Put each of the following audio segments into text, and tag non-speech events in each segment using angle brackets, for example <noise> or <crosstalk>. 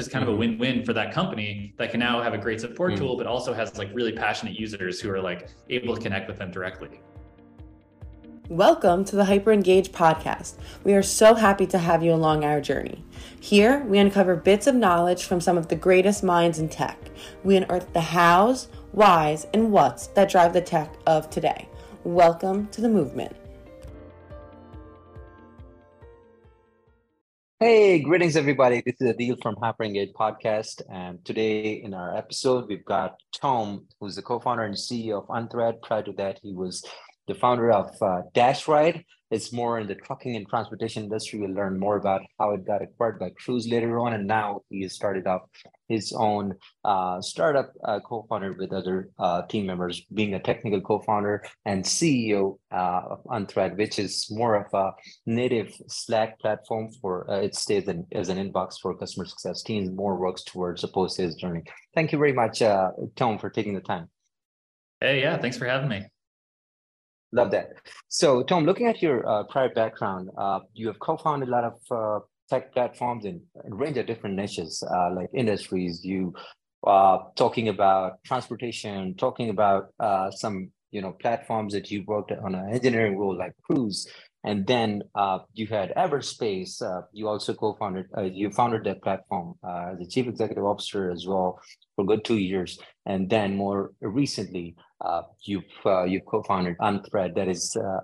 just kind of a mm-hmm. win-win for that company that can now have a great support mm-hmm. tool, but also has like really passionate users who are like able to connect with them directly. Welcome to the Hyper Engage podcast. We are so happy to have you along our journey. Here, we uncover bits of knowledge from some of the greatest minds in tech. We unearth the hows, whys, and whats that drive the tech of today. Welcome to the movement. Hey, greetings, everybody. This is Adil from Hyper Podcast. And today in our episode, we've got Tom, who's the co founder and CEO of Unthread. Prior to that, he was the founder of uh, Dashride. It's more in the trucking and transportation industry. We'll learn more about how it got acquired by Cruise later on. And now he has started up his own uh, startup, uh, co-founder with other uh, team members, being a technical co-founder and CEO uh, of Unthread, which is more of a native Slack platform for uh, it stays in, as an inbox for customer success teams. More works towards a post-sales journey. Thank you very much, uh, Tom, for taking the time. Hey, yeah, thanks for having me. Love that. So, Tom, looking at your uh, prior background, uh, you have co-founded a lot of uh, tech platforms in a range of different niches, uh, like industries. You uh, talking about transportation, talking about uh, some you know platforms that you worked on an engineering role like Cruise, and then you had Everspace. you also co-founded, you founded that platform as a chief executive officer as well for good two years, and then more recently uh, you've uh, you co-founded Unthread that is uh,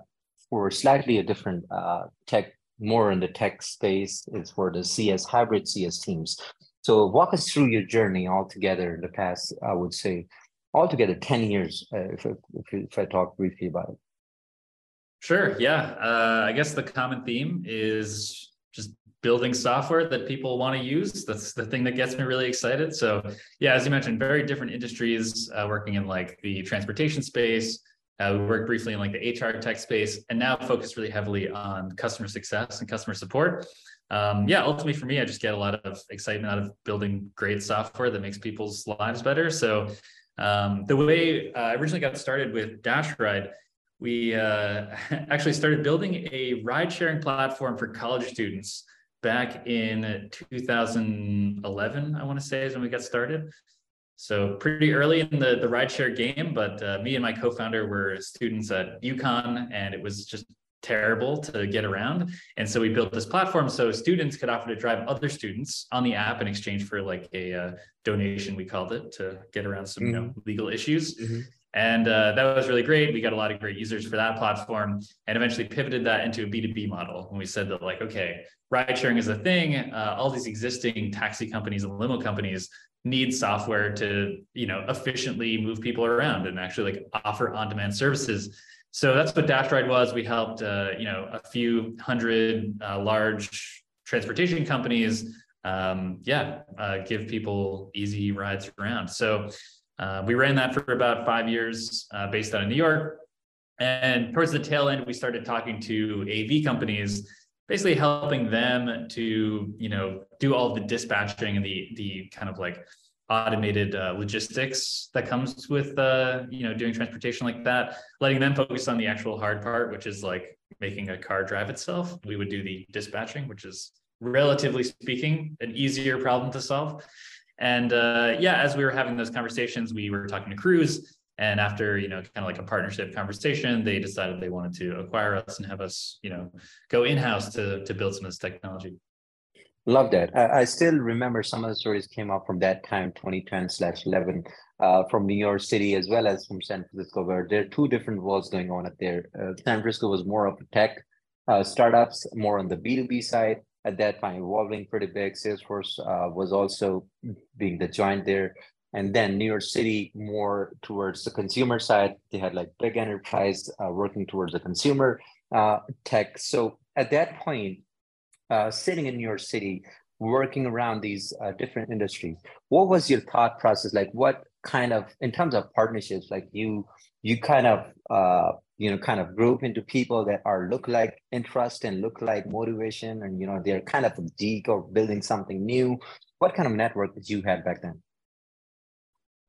for slightly a different uh, tech, more in the tech space. is for the CS hybrid CS teams. So walk us through your journey altogether in the past. I would say altogether ten years. Uh, if, if if I talk briefly about it. Sure. Yeah. Uh, I guess the common theme is just building software that people want to use. That's the thing that gets me really excited. So, yeah, as you mentioned, very different industries, uh, working in like the transportation space. Uh, we worked briefly in like the HR tech space, and now focus really heavily on customer success and customer support. Um, yeah, ultimately for me, I just get a lot of excitement out of building great software that makes people's lives better. So, um, the way uh, I originally got started with Dashride, we uh, <laughs> actually started building a ride sharing platform for college students back in 2011, I want to say, is when we got started. So pretty early in the, the rideshare game, but uh, me and my co-founder were students at UConn and it was just terrible to get around. And so we built this platform so students could offer to drive other students on the app in exchange for like a uh, donation, we called it, to get around some mm-hmm. you know, mm-hmm. legal issues. Mm-hmm. And uh, that was really great. We got a lot of great users for that platform and eventually pivoted that into a B2B model. And we said that, like, okay, ride sharing is a thing. Uh, all these existing taxi companies and limo companies need software to, you know, efficiently move people around and actually like offer on demand services. So that's what Dash Ride was. We helped, uh, you know, a few hundred uh, large transportation companies, um, yeah, uh, give people easy rides around. So uh, we ran that for about five years uh, based out of New York. And towards the tail end, we started talking to AV companies, basically helping them to, you know, do all the dispatching and the the kind of like automated uh, logistics that comes with, uh, you know, doing transportation like that, letting them focus on the actual hard part, which is like making a car drive itself. We would do the dispatching, which is relatively speaking an easier problem to solve. And uh, yeah, as we were having those conversations, we were talking to Cruise. And after, you know, kind of like a partnership conversation, they decided they wanted to acquire us and have us, you know, go in-house to, to build some of this technology. Love that. I, I still remember some of the stories came up from that time, 2010 slash 11, uh, from New York City as well as from San Francisco, where there are two different worlds going on up there. Uh, San Francisco was more of a tech uh, startups, more on the B2B side at that time evolving pretty big. Salesforce uh, was also being the joint there. And then New York City more towards the consumer side. They had like big enterprise uh, working towards the consumer uh, tech. So at that point, uh, sitting in New York City, working around these uh, different industries, what was your thought process? Like what kind of, in terms of partnerships, like you, you kind of uh, you know kind of group into people that are look like interest and look like motivation and you know they're kind of a geek or building something new what kind of network did you have back then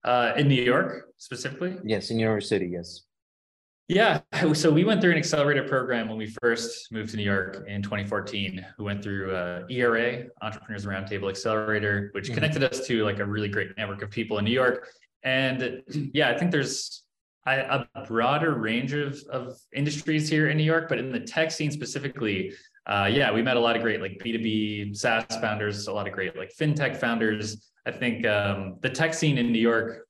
uh, in new york specifically yes in new york city yes Yeah, <laughs> so we went through an accelerator program when we first moved to New York in 2014. We went through uh, ERA, Entrepreneurs Roundtable Accelerator, which mm-hmm. connected us to like a really great network of people in New York. And <clears throat> yeah, I think there's a broader range of, of industries here in New York, but in the tech scene specifically, uh, yeah, we met a lot of great like B2B SaaS founders, a lot of great like fintech founders. I think um, the tech scene in New York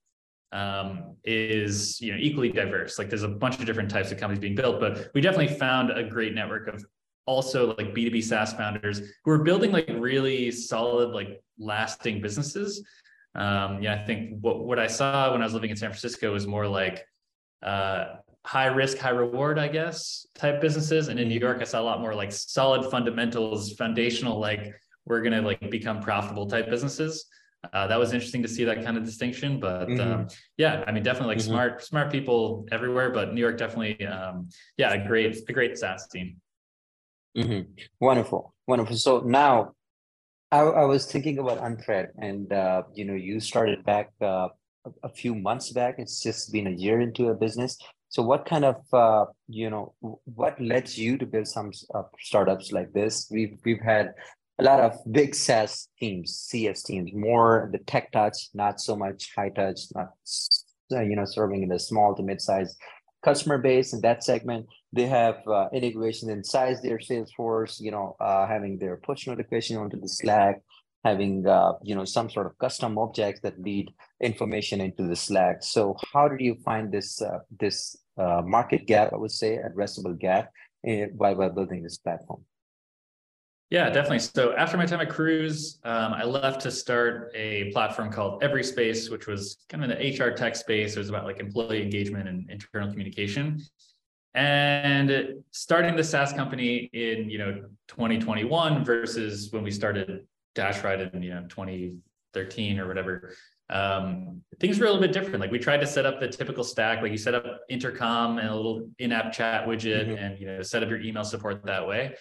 um, is you know equally diverse. Like there's a bunch of different types of companies being built, but we definitely found a great network of also like B2B SaaS founders who are building like really solid, like lasting businesses. Um, yeah, I think what what I saw when I was living in San Francisco was more like uh, high risk, high reward, I guess, type businesses. And in New York, I saw a lot more like solid fundamentals, foundational, like we're gonna like become profitable type businesses uh, that was interesting to see that kind of distinction. But mm-hmm. um, yeah, I mean, definitely like mm-hmm. smart, smart people everywhere. But New York definitely, um, yeah, a great, a great SaaS team. Mm-hmm. Wonderful, wonderful. So now, I, I was thinking about Unthread, and uh, you know, you started back uh, a few months back. It's just been a year into a business. So, what kind of uh, you know, what led you to build some uh, startups like this? We've we've had a lot of big SaaS teams, CS teams, more the tech touch, not so much high touch, not you know serving in the small to mid-sized customer base in that segment. They have uh, integration inside their Salesforce, you know, uh, having their push notification onto the Slack, having uh, you know some sort of custom objects that lead information into the Slack. So how did you find this uh, this uh, market gap? I would say addressable gap uh, by by building this platform. Yeah, definitely. So after my time at Cruise, um, I left to start a platform called Everyspace, which was kind of the HR tech space. It was about like employee engagement and internal communication. And starting the SaaS company in you know 2021 versus when we started DashRide in you know 2013 or whatever, um, things were a little bit different. Like we tried to set up the typical stack, like you set up intercom and a little in-app chat widget, mm-hmm. and you know set up your email support that way.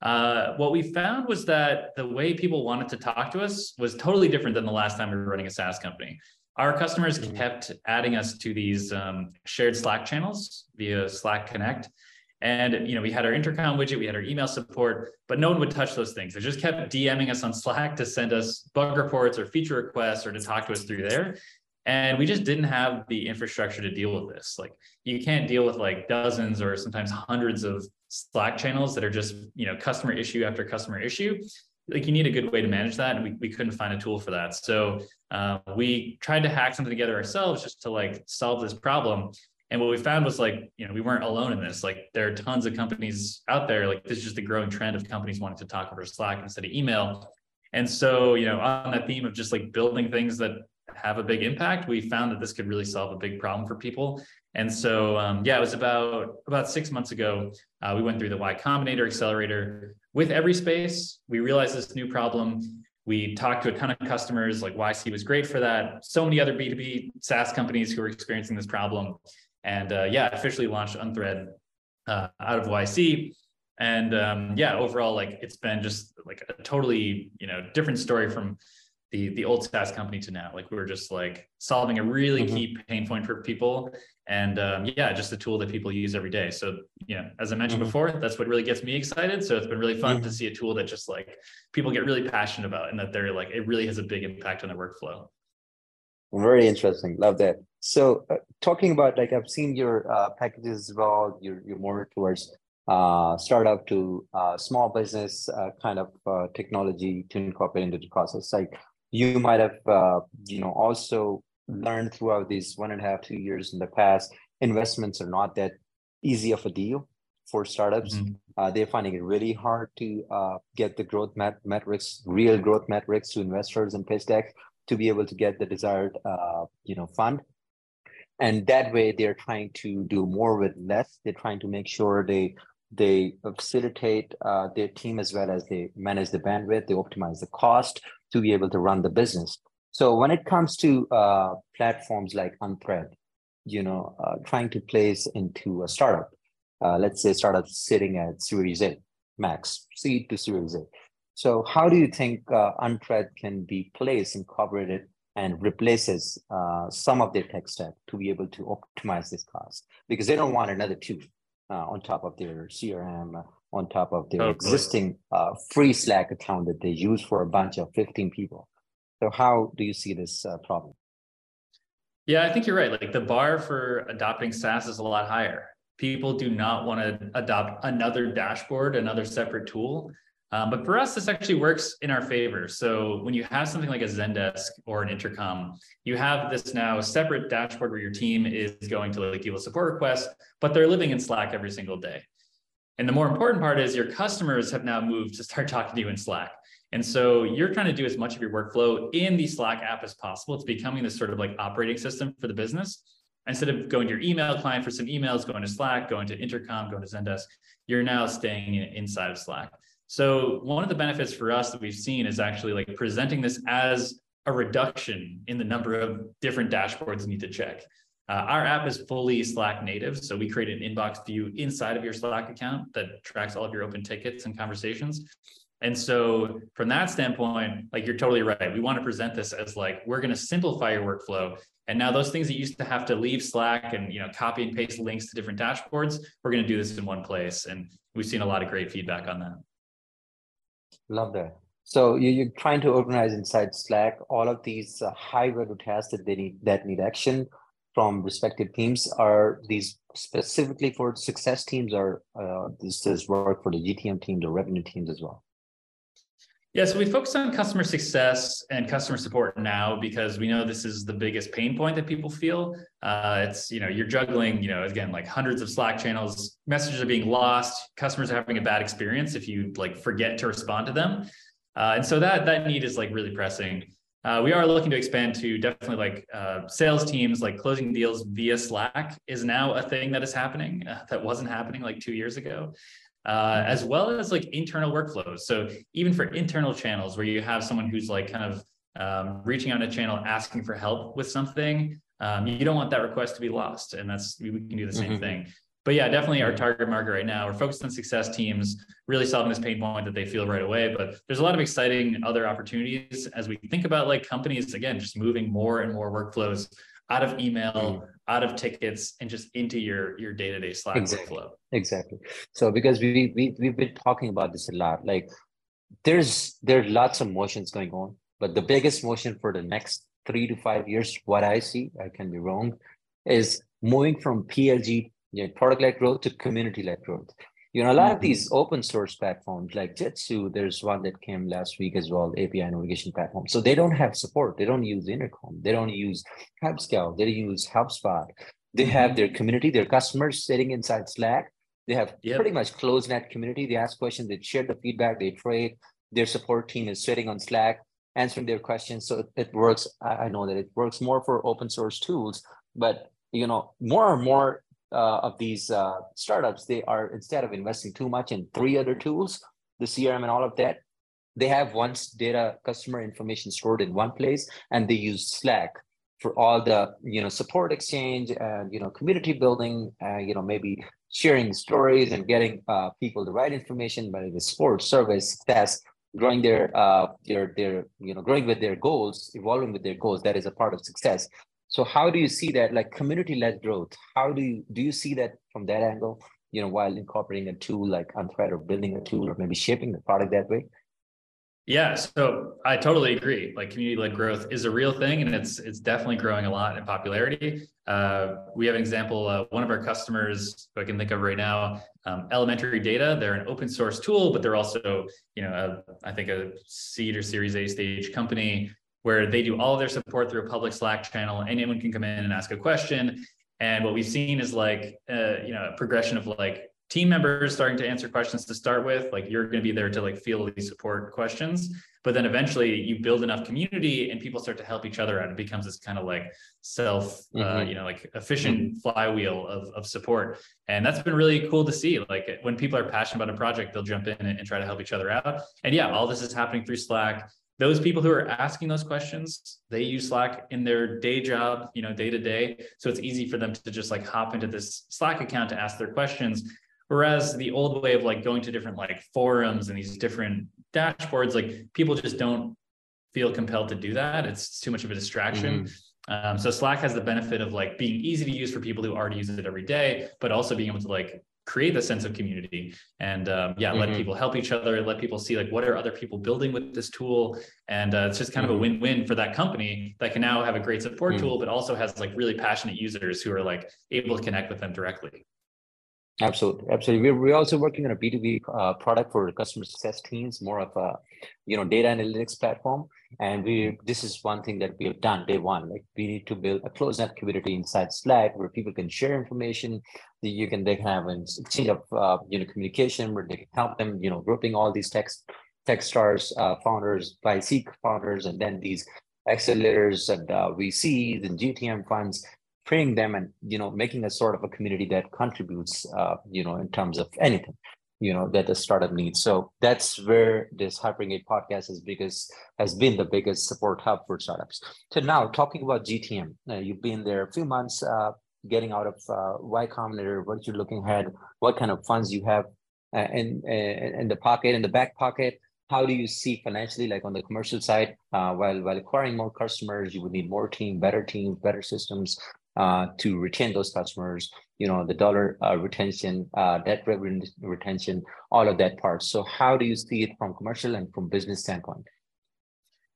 Uh, what we found was that the way people wanted to talk to us was totally different than the last time we were running a SaaS company. Our customers mm-hmm. kept adding us to these um, shared Slack channels via Slack Connect. And you know, we had our intercom widget, we had our email support, but no one would touch those things. They just kept DMing us on Slack to send us bug reports or feature requests or to talk to us through there. And we just didn't have the infrastructure to deal with this. Like you can't deal with like dozens or sometimes hundreds of Slack channels that are just, you know, customer issue after customer issue. Like you need a good way to manage that. And we, we couldn't find a tool for that. So uh, we tried to hack something together ourselves just to like solve this problem. And what we found was like, you know, we weren't alone in this. Like there are tons of companies out there. Like this is just a growing trend of companies wanting to talk over Slack instead of email. And so, you know, on that theme of just like building things that have a big impact, we found that this could really solve a big problem for people. And so, um, yeah, it was about about six months ago. Uh, we went through the Y Combinator Accelerator with Everyspace. We realized this new problem. We talked to a ton of customers. Like YC was great for that. So many other B two B SaaS companies who were experiencing this problem, and uh, yeah, officially launched Unthread uh, out of YC. And um, yeah, overall, like it's been just like a totally you know different story from the the old SaaS company to now. Like we are just like solving a really mm-hmm. key pain point for people, and um, yeah, just a tool that people use every day. So you know, as I mentioned mm-hmm. before, that's what really gets me excited. So it's been really fun mm-hmm. to see a tool that just like people get really passionate about, and that they're like it really has a big impact on their workflow. Very interesting. Love that. So uh, talking about like I've seen your uh, packages well. You're you're more towards uh, startup to uh, small business uh, kind of uh, technology to incorporate into the process. Like you might have uh, you know also learned throughout these one and a half two years in the past investments are not that easy of a deal for startups mm-hmm. uh, they're finding it really hard to uh, get the growth mat- metrics real growth metrics to investors and pitch decks to be able to get the desired uh, you know fund and that way they're trying to do more with less they're trying to make sure they they facilitate uh, their team as well as they manage the bandwidth they optimize the cost to be able to run the business. So when it comes to uh, platforms like Unthread, you know, uh, trying to place into a startup, uh, let's say startup sitting at Series A, max seed to Series A. So how do you think uh, Unthread can be placed, incorporated and replaces uh, some of their tech stack to be able to optimize this cost because they don't want another tool uh, on top of their CRM, uh, on top of their existing uh, free Slack account that they use for a bunch of 15 people. So, how do you see this uh, problem? Yeah, I think you're right. Like the bar for adopting SaaS is a lot higher. People do not want to adopt another dashboard, another separate tool. Um, but for us, this actually works in our favor. So when you have something like a Zendesk or an Intercom, you have this now separate dashboard where your team is going to like deal with support request, but they're living in Slack every single day. And the more important part is your customers have now moved to start <laughs> talking to you in Slack. And so you're trying to do as much of your workflow in the Slack app as possible. It's becoming this sort of like operating system for the business. Instead of going to your email client for some emails, going to Slack, going to Intercom, going to Zendesk, you're now staying inside of Slack. So one of the benefits for us that we've seen is actually like presenting this as a reduction in the number of different dashboards you need to check. Uh, our app is fully Slack native. So we create an inbox view inside of your Slack account that tracks all of your open tickets and conversations. And so from that standpoint, like you're totally right. We want to present this as like, we're going to simplify your workflow. And now those things that used to have to leave Slack and, you know, copy and paste links to different dashboards, we're going to do this in one place. And we've seen a lot of great feedback on that. Love that. So you, are trying to organize inside Slack all of these uh, high value tasks that they need that need action from respective teams. Are these specifically for success teams, or uh, this does work for the GTM teams or revenue teams as well? Yeah, so we focus on customer success and customer support now because we know this is the biggest pain point that people feel. Uh, it's you know you're juggling you know again like hundreds of Slack channels, messages are being lost, customers are having a bad experience if you like forget to respond to them, uh, and so that that need is like really pressing. Uh, we are looking to expand to definitely like uh, sales teams, like closing deals via Slack is now a thing that is happening uh, that wasn't happening like two years ago uh, as well as like internal workflows. So even for internal channels where you have someone who's like kind of um, reaching out a channel asking for help with something, um, you don't want that request to be lost. And that's we can do the same mm-hmm. thing. But yeah, definitely our target market right now. We're focused on success teams, really solving this pain point that they feel right away. But there's a lot of exciting other opportunities as we think about like companies again, just moving more and more workflows out of email, mm. Out of tickets, and just into your your day to day Slack exactly. workflow. Exactly. So because we we we've been talking about this a lot, like there's there's lots of motions going on, but the biggest motion for the next three to five years, what I see, I can be wrong, is moving from PLG, you know, product led growth to community led growth you know a lot mm-hmm. of these open source platforms like jitsu there's one that came last week as well api navigation platform. So they don't have support. They don't use intercom. They don't use HelpScout they use HelpSpot they have mm-hmm. their community their customers sitting inside slack. They have yep. pretty much closed net community. They ask questions they share the feedback they trade. Their support team is sitting on slack answering their questions. So it, it works. I know that it works more for open source tools but you know more and more uh, of these uh, startups, they are instead of investing too much in three other tools, the CRM and all of that, they have once data customer information stored in one place, and they use Slack for all the you know support exchange and you know community building, uh, you know maybe sharing stories and getting uh, people the right information, but the support service success growing their uh their their you know growing with their goals evolving with their goals that is a part of success so how do you see that like community-led growth? How do you do you see that from that angle? You know, while incorporating a tool like Unthread or building a tool or maybe shaping the product that way? Yeah, so I totally agree. Like community-led growth is a real thing, and it's it's definitely growing a lot in popularity. Uh, we have an example. Uh, one of our customers, who I can think of right now, um, Elementary Data. They're an open source tool, but they're also, you know, a, I think a seed or Series A stage company where they do all of their support through a public Slack channel. Anyone can come in and ask a question. And what we've seen is like, uh, you know, a progression of like team members starting to answer questions to start with. Like you're going to be there to like field these support questions, but then eventually you build enough community and people start to help each other out. It becomes this kind of like self, uh, mm-hmm. uh, you know, like efficient mm-hmm. flywheel of, of support. And that's been really cool to see. Like when people are passionate about a project, they'll jump in and, and try to help each other out. And yeah, all this is happening through Slack those people who are asking those questions they use slack in their day job you know day to day so it's easy for them to just like hop into this slack account to ask their questions whereas the old way of like going to different like forums and these different dashboards like people just don't feel compelled to do that. It's too much of a distraction. Mm-hmm. Um, so Slack has the benefit of like being easy to use for people who already use it every day, but also being able to like create the sense of community and um, yeah, mm-hmm. let people help each other, let people see like what are other people building with this tool, and uh, it's just kind mm-hmm. of a mm-hmm. win-win for that company that can now have a great support mm-hmm. tool, but also has like really passionate users who are like able to connect with them directly. Absolutely, absolutely. We're, we're also working on a B2B uh, product for customer success teams, more of a, you know, data analytics platform. And we, this is one thing that we have done day one. Like we need to build a closed net community inside Slack where people can share information. You can they can have an exchange of uh, you know communication where they can help them, you know, grouping all these text tech stars uh, founders, YC founders, and then these accelerators and uh, VCs and GTM funds training them and you know making a sort of a community that contributes uh, you know in terms of anything you know that the startup needs. So that's where this hyperengage podcast is because has been the biggest support hub for startups. So now talking about gtm uh, you've been there a few months uh, getting out of uh, y combinator what you're looking ahead what kind of funds you have uh, in, in in the pocket in the back pocket. How do you see financially like on the commercial side uh, while while acquiring more customers you would need more team better teams better systems uh, to retain those customers, you know, the dollar uh, retention, uh, net revenue retention, all of that part. So how do you see it from commercial and from business standpoint?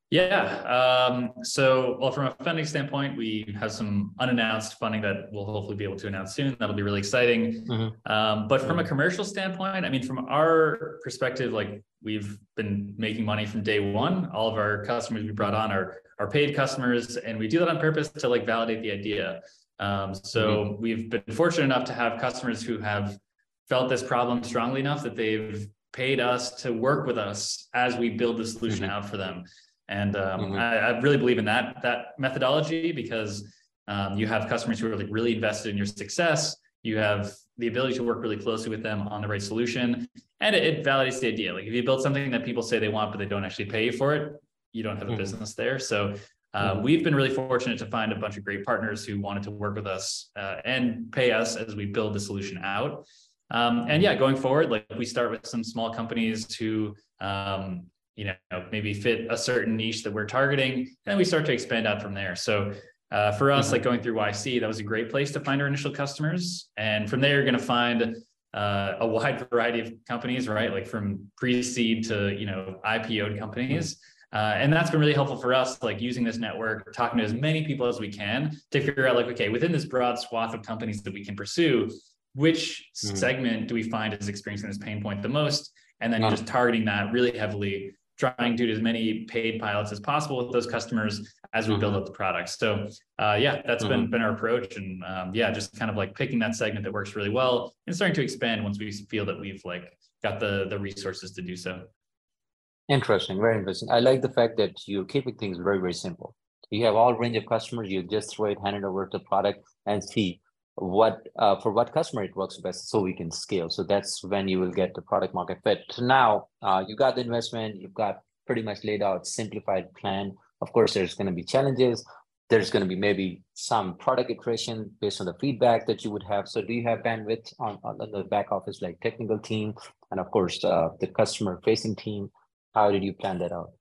Yeah. Um, so, well, from a funding standpoint, we have some unannounced funding that we'll hopefully be able to announce soon. That'll be really exciting. Mm-hmm. Um, but from a mm-hmm. commercial standpoint, I mean, from our perspective, like we've been making money from day one. All of our customers we brought on are are paid customers, and we do that on purpose to like validate the idea. Um, so mm-hmm. we've been fortunate enough to have customers who have felt this problem strongly enough that they've paid us to work with us as we build the solution mm-hmm. out for them. And um, mm-hmm. I, I, really believe in that that methodology because um, you have customers who are like really invested in your success. You have the ability to work really closely with them on the right solution, and it, it validates the idea. Like if you build something that people say they want but they don't actually pay you for it, you don't have a mm-hmm. business there. So uh, mm-hmm. we've been really fortunate to find a bunch of great partners who wanted to work with us uh, and pay us as we build the solution out. Um, and yeah, going forward, like we start with some small companies who, um, you know, maybe fit a certain niche that we're targeting, and then we start to expand out from there. So uh, for us, mm-hmm. like going through YC, that was a great place to find our initial customers, and from there, you're going to find uh, a wide variety of companies, right? Like from pre-seed to you know IPO'd companies. Uh, and that's been really helpful for us, like using this network, talking to as many people as we can to figure out, like, okay, within this broad swath of companies that we can pursue, which mm-hmm. segment do we find is experiencing this pain point the most? And then just targeting that really heavily, trying to do as many paid pilots as possible with those customers as we mm-hmm. build up the products. So, uh, yeah, that's mm-hmm. been been our approach, and um, yeah, just kind of like picking that segment that works really well and starting to expand once we feel that we've like got the the resources to do so. Interesting, very interesting. I like the fact that you're keeping things very, very simple. You have all range of customers. You just throw it, hand it over to the product, and see what uh, for what customer it works best, so we can scale. So that's when you will get the product market fit. So now uh, you got the investment. You've got pretty much laid out simplified plan. Of course, there's going to be challenges. There's going to be maybe some product iteration based on the feedback that you would have. So do you have bandwidth on, on the back office, like technical team, and of course uh, the customer facing team? How did you plan that out?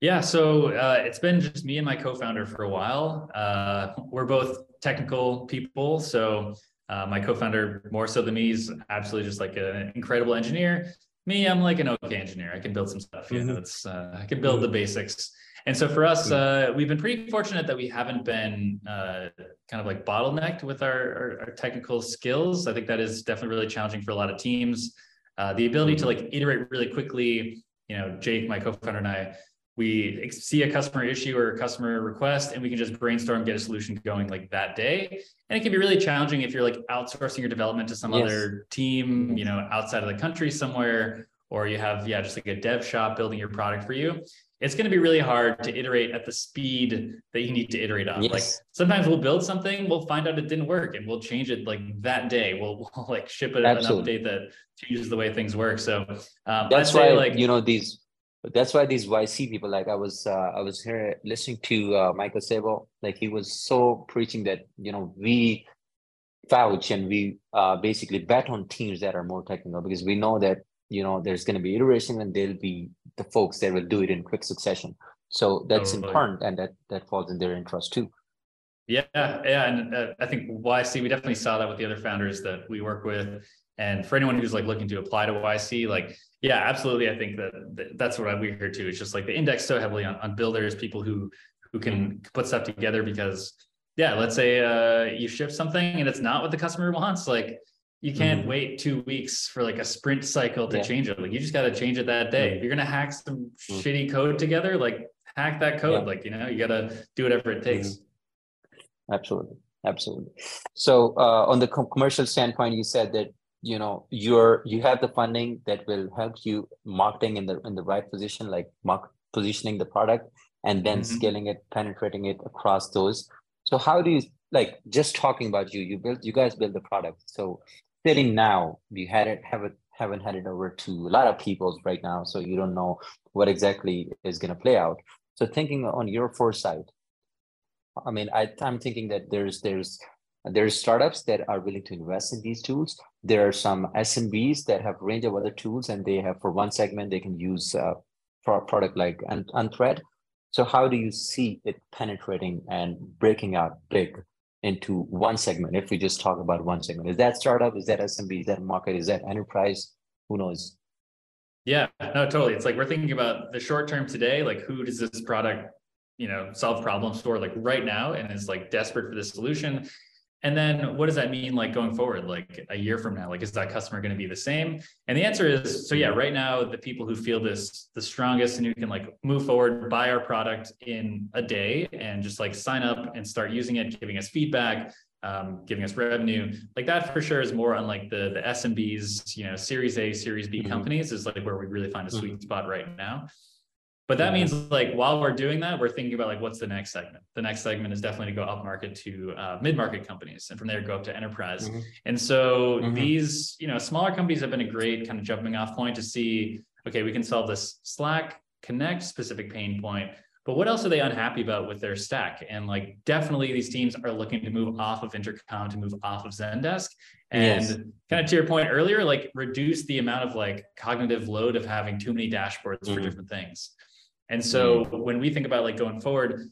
Yeah, so uh, it's been just me and my co-founder for a while. Uh, we're both technical people, so uh, my co-founder more so than me is absolutely just like an incredible engineer. Me, I'm like an okay engineer. I can build some stuff. You know, mm-hmm. it's uh, I can build the basics. And so for us, uh, we've been pretty fortunate that we haven't been uh, kind of like bottlenecked with our, our, our technical skills. I think that is definitely really challenging for a lot of teams. Uh, the ability to like iterate really quickly. You know, Jake, my co-founder, and I, we see a customer issue or a customer request, and we can just brainstorm, get a solution going like that day. And it can be really challenging if you're like outsourcing your development to some yes. other team, you know, outside of the country somewhere, or you have yeah, just like a dev shop building your product for you it's going to be really hard to iterate at the speed that you need to iterate on. Yes. Like sometimes we'll build something, we'll find out it didn't work, and we'll change it like that day. We'll, we'll like ship it Absolutely. an update that changes the way things work. So um, that's why like you know these. That's why these YC people like I was uh, I was here listening to uh, Michael Seibel like he was so preaching that you know we vouch and we uh, basically bet on teams that are more technical because we know that you know there's going to be iteration and there'll be the folks that will do it in quick succession. So that's totally. important and that that falls in their interest too. Yeah yeah and uh, i think yc we definitely saw that with the other founders that we work with. And for anyone who's like looking to apply to yc like yeah absolutely i think that, that that's what we hear too it's just like the index so heavily on, on builders people who who can put stuff together because yeah let's say uh, you ship something and it's not what the customer wants like you can't mm-hmm. wait two weeks for like a sprint cycle to yeah. change it. Like you just got to change it that day. If you're gonna hack some mm-hmm. shitty code together, like hack that code. Yeah. Like you know, you got to do whatever it takes. Mm-hmm. Absolutely, absolutely. So uh, on the com- commercial standpoint, you said that you know you're you have the funding that will help you marketing in the in the right position, like mark positioning the product and then mm-hmm. scaling it, penetrating it across those. So how do you like just talking about you? You built you guys build the product. So sitting now, you had it haven't haven't had it over to a lot of people right now, so you don't know what exactly is going to play out. So thinking on your foresight, I mean, I, I'm thinking that there's there's there's startups that are willing to invest in these tools. There are some SMBs that have range of other tools, and they have for one segment they can use uh, for a product like Unthread. So how do you see it penetrating and breaking out big into one segment? If we just talk about one segment is that startup? Is that smb is that market? Is that enterprise? Who knows? Yeah no totally. It's like we're thinking about the short term today like who does this product you know solve problems for like right now and is like desperate for this solution and then what does that mean like going forward, like a year from now? Like, is that customer going to be the same? And the answer is so yeah, right now, the people who feel this the strongest and who can like move forward, buy our product in a day and just like sign up and start using it, giving us feedback, um, giving us revenue, like that for sure is more on like the the SMBs, you know, series A, series B mm-hmm. companies is like where we really find a sweet mm-hmm. spot right now. But that means like while we're doing that, we're thinking about like what's the next segment. The next segment is definitely to go up market to uh, mid market companies, and from there go up to enterprise. Mm-hmm. And so mm-hmm. these, you know, smaller companies have been a great kind of jumping off point to see, okay, we can solve this Slack Connect specific pain point, but what else are they unhappy about with their stack? And like definitely these teams are looking to move off of Intercom to move off of Zendesk. And yes. kind of to your point earlier, like reduce the amount of like cognitive load of having too many dashboards mm-hmm. for different things. And so mm. when we think about like going forward,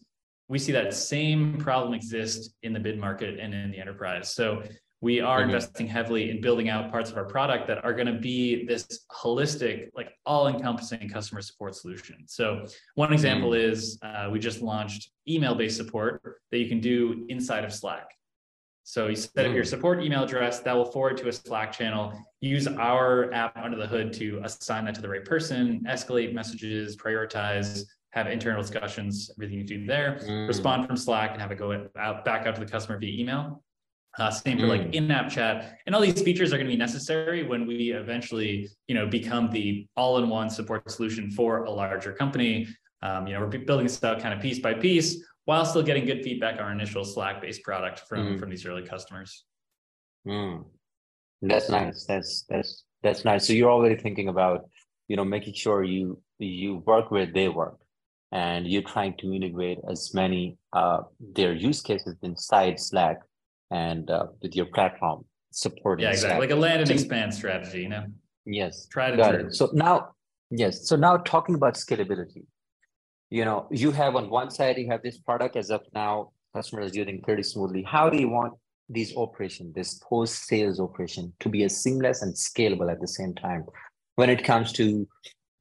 we see that same problem exist in the mid market and in the enterprise. So we are mm-hmm. investing heavily in building out parts of our product that are going to be this holistic, like all encompassing customer support solution. So, one example mm-hmm. is uh, we just launched email based support that you can do inside of Slack. So you set up your mm. support email address that will forward to a Slack channel. Use our app under the hood to assign that to the right person, escalate messages, prioritize, have internal discussions, everything you do there. Mm. Respond from Slack and have it go out back out to the customer via email. Uh, same for mm. like in-app chat, and all these features are going to be necessary when we eventually, you know, become the all-in-one support solution for a larger company. Um, you know, we're building this out kind of piece by piece while still getting good feedback on our initial Slack based product from mm. from these early customers. Mm. That's nice. That's that's that's nice. So you're already thinking about you know making sure you you work where they work, and you're trying to integrate as many uh, their use cases inside Slack and uh, with your platform supporting. Yeah, exactly. Slack. Like a land and expand strategy. You know. Yes. Try to. So now, yes. So now talking about scalability you know you have on one side you have this product as of now customer is using pretty smoothly. How do you want these operation this post sales operation to be as seamless and scalable at the same time when it comes to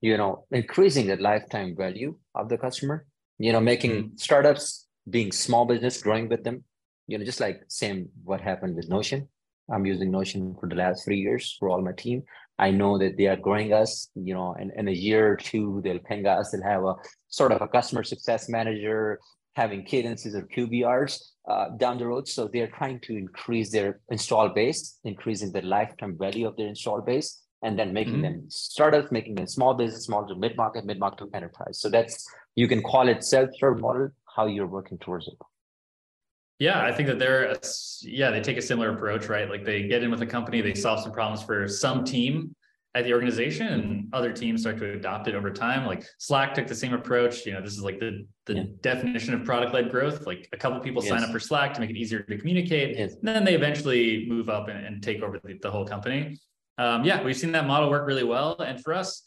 you know increasing the lifetime value of the customer? You know making mm-hmm. startups being small business growing with them you know just like same what happened with notion. I'm using notion for the last three years for all my team. I know that they are growing us, you know, in, in a year or two, they'll ping us, they'll have a sort of a customer success manager having cadences or QBRs uh, down the road. So they're trying to increase their install base, increasing the lifetime value of their install base, and then making mm-hmm. them startups, making them small business, small to mid market, mid market to enterprise. So that's you can call it self serve model. How you're working towards it. Yeah, I think that they're yeah they take a similar approach, right? Like they get in with a company, they solve some problems for some team at the organization, and other teams start to adopt it over time. Like Slack took the same approach. You know, this is like the the yeah. definition of product led growth. Like a couple people yes. sign up for Slack to make it easier to communicate, yes. and then they eventually move up and, and take over the, the whole company. um, yeah, we've seen that model work really well. And for us,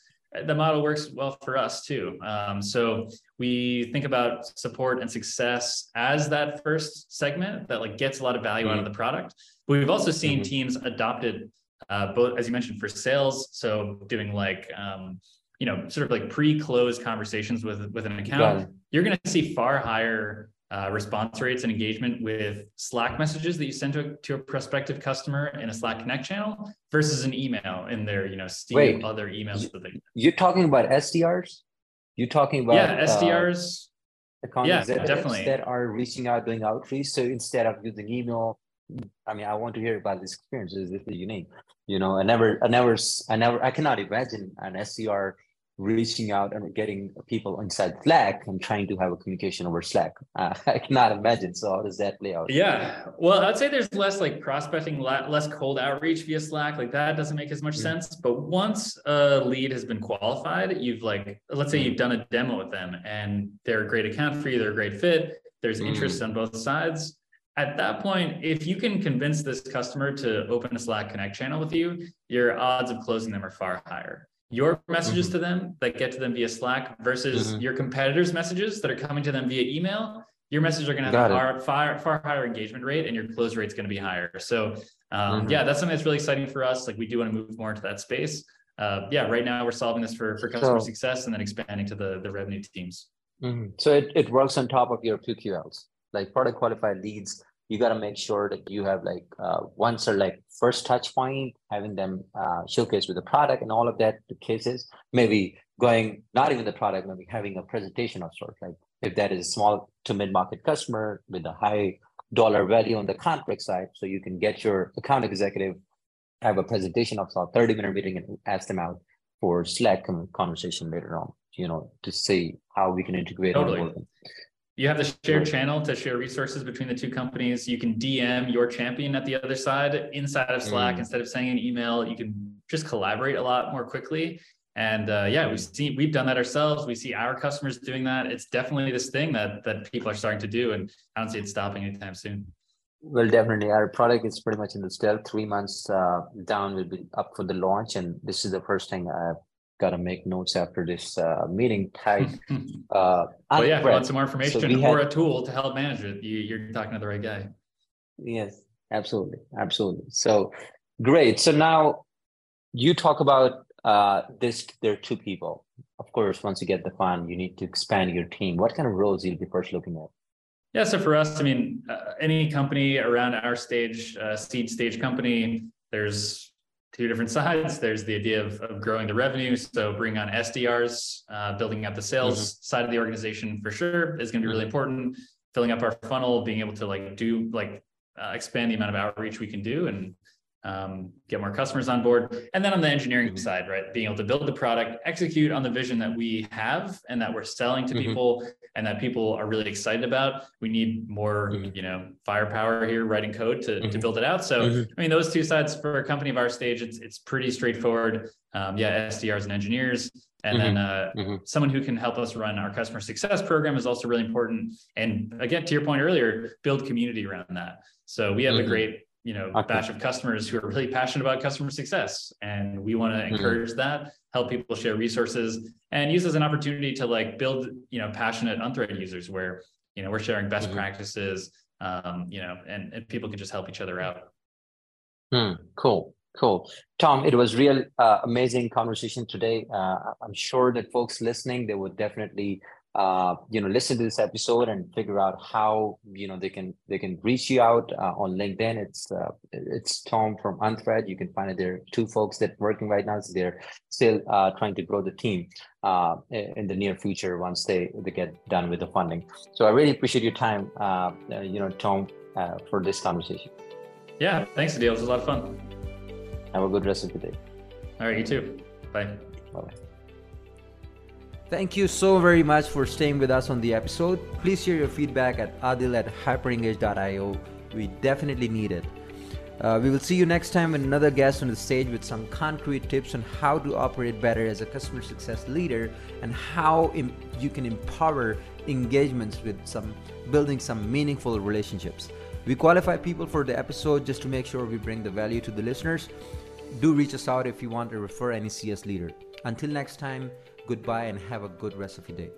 the model works well for us too. Um, so we think about support and success as that first segment that like gets a lot of value mm-hmm. out of mm-hmm. the product. But we've also seen mm-hmm. teams adopted uh, both, as you mentioned, for sales. So doing like um, you know, sort of like pre-close conversations with with an account, you're going to see far higher uh, response rates and engagement with Slack messages that you send to a, to a prospective customer in a Slack Connect channel versus an email in their, you know, Wait, other emails that they. You're talking about SDRs. You're talking about yeah SDRs. Uh, yeah, definitely. that are reaching out doing outreach. So instead of using email, I mean, I want to hear about this experience. Is this is unique. You know, I never, I never, I never, I cannot imagine an SDR reaching out and getting people inside Slack and trying to have a communication over Slack. Uh, <laughs> I cannot imagine. So how does that play out? Yeah, well, I'd say there's less like prospecting, less cold outreach via Slack. Like that doesn't make as much mm-hmm. sense. But once a lead has been qualified, you've like, let's say you've done a demo with them and they're a great account for you, they're a great fit. There's mm-hmm. interest on both sides. At that point, if you can convince this customer to open a Slack Connect channel with you, your odds of closing them are far higher your messages mm-hmm. to them that get to them via Slack versus mm-hmm. your competitors' messages that are coming to them via email, your messages are going to have a far, far, far higher engagement rate and your close rate is going to be higher. So, um, mm-hmm. yeah, that's something that's really exciting for us. Like, we do want to move more into that space. Uh, yeah, right now we're solving this for, for customer so, success and then expanding to the, the revenue teams. Mm-hmm. So, it, it works on top of your PQLs, like product qualified leads you got to make sure that you have like uh, once or like first touch point, having them uh, showcase with the product and all of that, the cases, maybe going not even the product, maybe having a presentation of sort, like if that is a small to mid market customer with a high dollar value on the contract side, so you can get your account executive have a presentation of a 30 minute meeting and ask them out for Slack conversation later on, you know, to see how we can integrate totally you have the shared channel to share resources between the two companies. You can DM your champion at the other side inside of Slack mm. instead of sending an email. You can just collaborate a lot more quickly. And uh, yeah, we've seen we've done that ourselves. We see our customers doing that. It's definitely this thing that that people are starting to do, and I don't see it stopping anytime soon. Well, definitely, our product is pretty much in the stealth. Three months uh, down, we'll be up for the launch, and this is the first thing I've got to make notes after this uh, meeting type. <laughs> uh, well, yeah, if you want some more information so or had, a tool to help manage it, you, you're talking to the right guy. Yes, absolutely. Absolutely. So great. So now you talk about uh, this, there are two people. Of course, once you get the fund, you need to expand your team. What kind of roles you'll be first looking at? Yeah, so for us, I mean, uh, any company around our stage, uh, seed stage company, there's two different <laughs> sides. There's the idea of, of growing the revenue. So bringing on SDRs, uh, building up the sales mm-hmm. side of the organization for sure is going to be really mm-hmm. important. Filling up our funnel, being able to like do like uh, expand the amount of outreach we can do and um, get more customers on board. And then on the engineering mm-hmm. side, right, being able to build the product, execute on the vision that we have and that we're selling to mm-hmm. people and that people are really excited about. We need more, mm-hmm. you know, firepower here writing code to, to mm-hmm. build it out. So, mm-hmm. I mean, those two sides for a company of our stage, it's, it's pretty straightforward. Um, yeah, SDRs and engineers. And then mm-hmm. uh, someone who can help us run our customer success program is also really important. And again, to your point earlier, build community around that. So we have a great you know okay. batch of customers who are really passionate about customer success and we want to mm-hmm. encourage that help people share resources and use as an opportunity to like build you know passionate unthread users where you know we're sharing best mm-hmm. practices um, you know and, and people can just help each other out hmm. cool cool tom it was real uh, amazing conversation today uh, i'm sure that folks listening they would definitely uh, you know listen to this episode and figure out how you know they can they can reach you out uh, on linkedin. It's uh, it's tom from unthread. You can find it there. Are two folks that working right now so they're still uh, trying to grow the team uh, in the near future once they they get done with the funding. So i really appreciate your time uh, you know tom for this conversation. Yeah thanks Adil. it was a lot of fun. Have a good rest of the day. All right you too. Bye. Bye Thank you so very much for staying with us on the episode. Please share your feedback at adil at hyperengage.io. We definitely need it. Uh, we will see you next time with another guest on the stage with some concrete tips on how to operate better as a customer success leader and how Im- you can empower engagements with some building some meaningful relationships. We qualify people for the episode just to make sure we bring the value to the listeners. do reach us out if you want to refer any CS leader. Until next time, goodbye and have a good rest of your day.